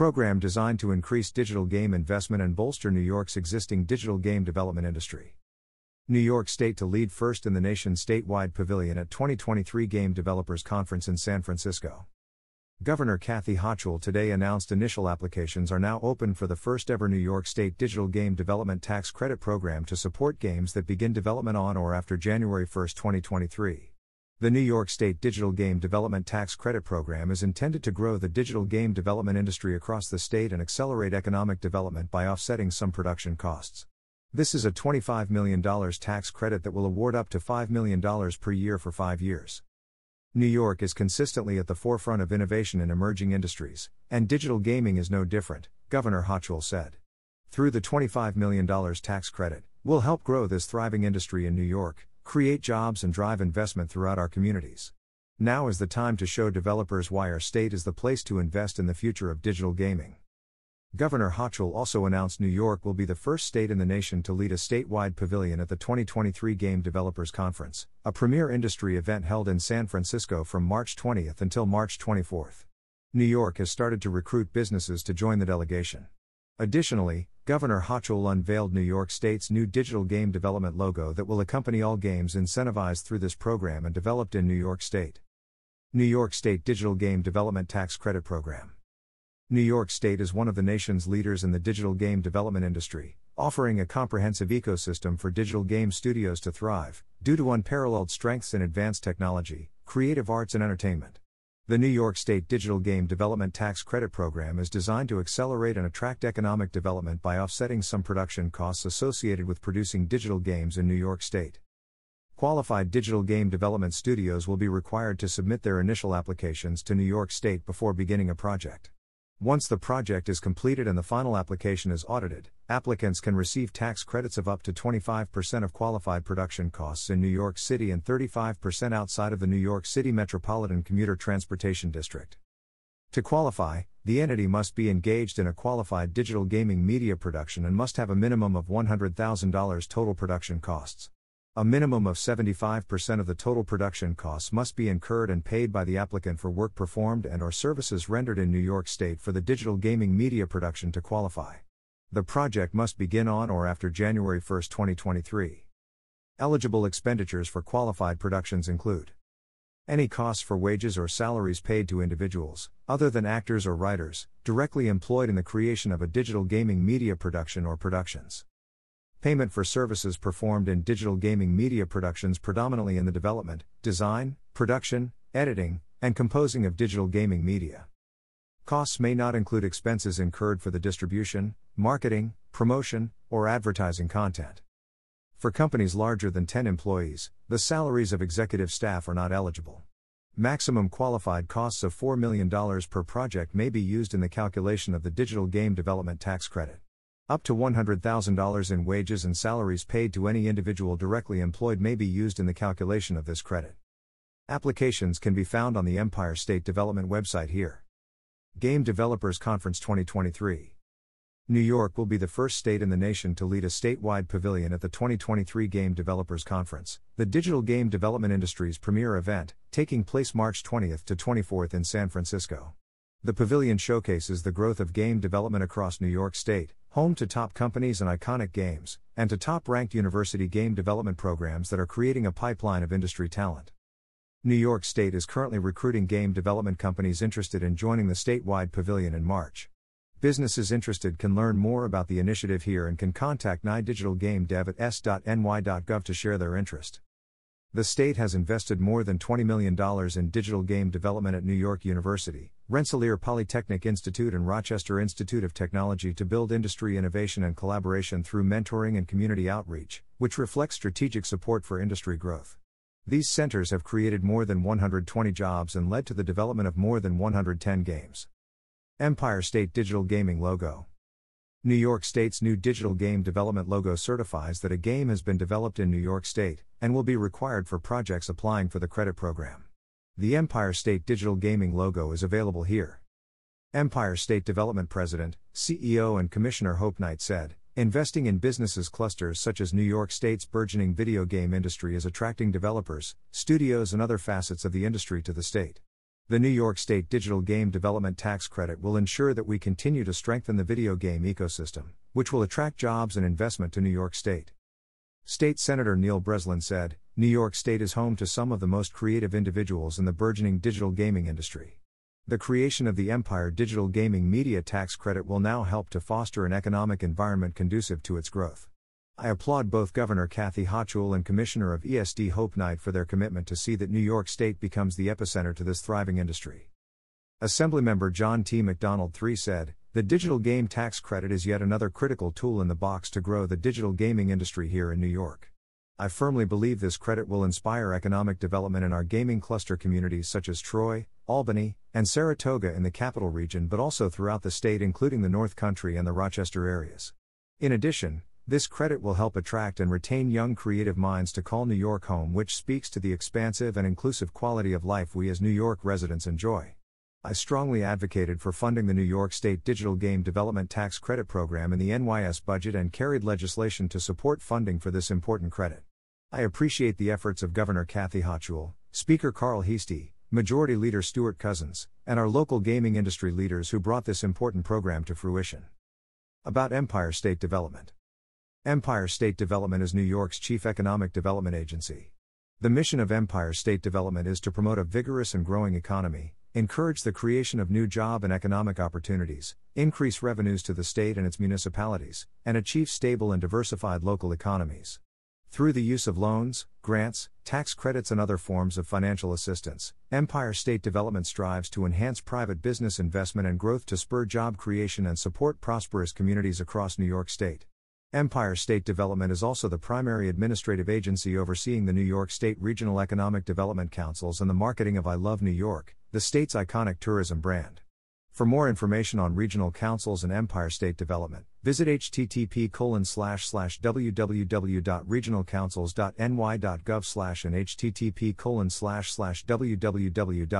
Program designed to increase digital game investment and bolster New York's existing digital game development industry. New York State to lead first in the nation's statewide pavilion at 2023 Game Developers Conference in San Francisco. Governor Kathy Hochul today announced initial applications are now open for the first ever New York State Digital Game Development Tax Credit Program to support games that begin development on or after January 1, 2023. The New York State Digital Game Development Tax Credit Program is intended to grow the digital game development industry across the state and accelerate economic development by offsetting some production costs. This is a $25 million tax credit that will award up to $5 million per year for five years. New York is consistently at the forefront of innovation in emerging industries, and digital gaming is no different, Governor Hochul said. Through the $25 million tax credit, we'll help grow this thriving industry in New York, create jobs, and drive investment throughout our communities. Now is the time to show developers why our state is the place to invest in the future of digital gaming. Governor Hochul also announced New York will be the first state in the nation to lead a statewide pavilion at the 2023 Game Developers Conference, a premier industry event held in San Francisco from March 20th until March 24th. New York has started to recruit businesses to join the delegation. Additionally, Governor Hochul unveiled New York State's new digital game development logo that will accompany all games incentivized through this program and developed in New York State. New York State Digital Game Development Tax Credit Program. New York State is one of the nation's leaders in the digital game development industry, offering a comprehensive ecosystem for digital game studios to thrive, due to unparalleled strengths in advanced technology, creative arts, and entertainment. The New York State Digital Game Development Tax Credit Program is designed to accelerate and attract economic development by offsetting some production costs associated with producing digital games in New York State. Qualified digital game development studios will be required to submit their initial applications to New York State before beginning a project. Once the project is completed and the final application is audited, applicants can receive tax credits of up to 25% of qualified production costs in New York City and 35% outside of the New York City Metropolitan Commuter Transportation District. To qualify, the entity must be engaged in a qualified digital gaming media production and must have a minimum of $100,000 total production costs. A minimum of 75% of the total production costs must be incurred and paid by the applicant for work performed and or services rendered in New York State for the digital gaming media production to qualify. The project must begin on or after January 1, 2023. Eligible expenditures for qualified productions include any costs for wages or salaries paid to individuals, other than actors or writers, directly employed in the creation of a digital gaming media production or productions. Payment for services performed in digital gaming media productions predominantly in the development, design, production, editing, and composing of digital gaming media. Costs may not include expenses incurred for the distribution, marketing, promotion, or advertising content. For companies larger than 10 employees, the salaries of executive staff are not eligible. Maximum qualified costs of $4 million per project may be used in the calculation of the digital game development tax credit. Up to $100,000 in wages and salaries paid to any individual directly employed may be used in the calculation of this credit. Applications can be found on the Empire State Development website here. Game Developers Conference 2023. New York will be the first state in the nation to lead a statewide pavilion at the 2023 Game Developers Conference, the digital game development industry's premier event, taking place March 20th to 24th in San Francisco. The pavilion showcases the growth of game development across New York State, home to top companies and iconic games, and to top ranked university game development programs that are creating a pipeline of industry talent. New York State is currently recruiting game development companies interested in joining the statewide pavilion in March. Businesses interested can learn more about the initiative here and can contact NYDigitalGameDev at s.ny.gov to share their interest. The state has invested more than $20 million in digital game development at New York University, Rensselaer Polytechnic Institute, and Rochester Institute of Technology to build industry innovation and collaboration through mentoring and community outreach, which reflects strategic support for industry growth. These centers have created more than 120 jobs and led to the development of more than 110 games. Empire State Digital Gaming Logo New York State's new digital game development logo certifies that a game has been developed in New York State and will be required for projects applying for the credit program. The Empire State Digital Gaming logo is available here. Empire State Development President, CEO, and Commissioner Hope Knight said, Investing in businesses clusters such as New York State's burgeoning video game industry is attracting developers, studios, and other facets of the industry to the state. The New York State Digital Game Development Tax Credit will ensure that we continue to strengthen the video game ecosystem, which will attract jobs and investment to New York State. State Senator Neil Breslin said New York State is home to some of the most creative individuals in the burgeoning digital gaming industry. The creation of the Empire Digital Gaming Media Tax Credit will now help to foster an economic environment conducive to its growth. I applaud both Governor Kathy Hochul and Commissioner of ESD Hope Knight for their commitment to see that New York State becomes the epicenter to this thriving industry. Assemblymember John T. McDonald III said, The digital game tax credit is yet another critical tool in the box to grow the digital gaming industry here in New York. I firmly believe this credit will inspire economic development in our gaming cluster communities such as Troy, Albany, and Saratoga in the capital region, but also throughout the state, including the North Country and the Rochester areas. In addition, this credit will help attract and retain young creative minds to call New York home, which speaks to the expansive and inclusive quality of life we as New York residents enjoy. I strongly advocated for funding the New York State Digital Game Development Tax Credit Program in the NYS budget and carried legislation to support funding for this important credit. I appreciate the efforts of Governor Kathy Hochul, Speaker Carl Heastie, Majority Leader Stewart Cousins, and our local gaming industry leaders who brought this important program to fruition. About Empire State Development Empire State Development is New York's chief economic development agency. The mission of Empire State Development is to promote a vigorous and growing economy, encourage the creation of new job and economic opportunities, increase revenues to the state and its municipalities, and achieve stable and diversified local economies. Through the use of loans, grants, tax credits, and other forms of financial assistance, Empire State Development strives to enhance private business investment and growth to spur job creation and support prosperous communities across New York State. Empire State Development is also the primary administrative agency overseeing the New York State Regional Economic Development Councils and the marketing of I Love New York, the state's iconic tourism brand. For more information on regional councils and Empire State Development, visit http www.regionalcouncils.ny.gov and http www.s.ny.gov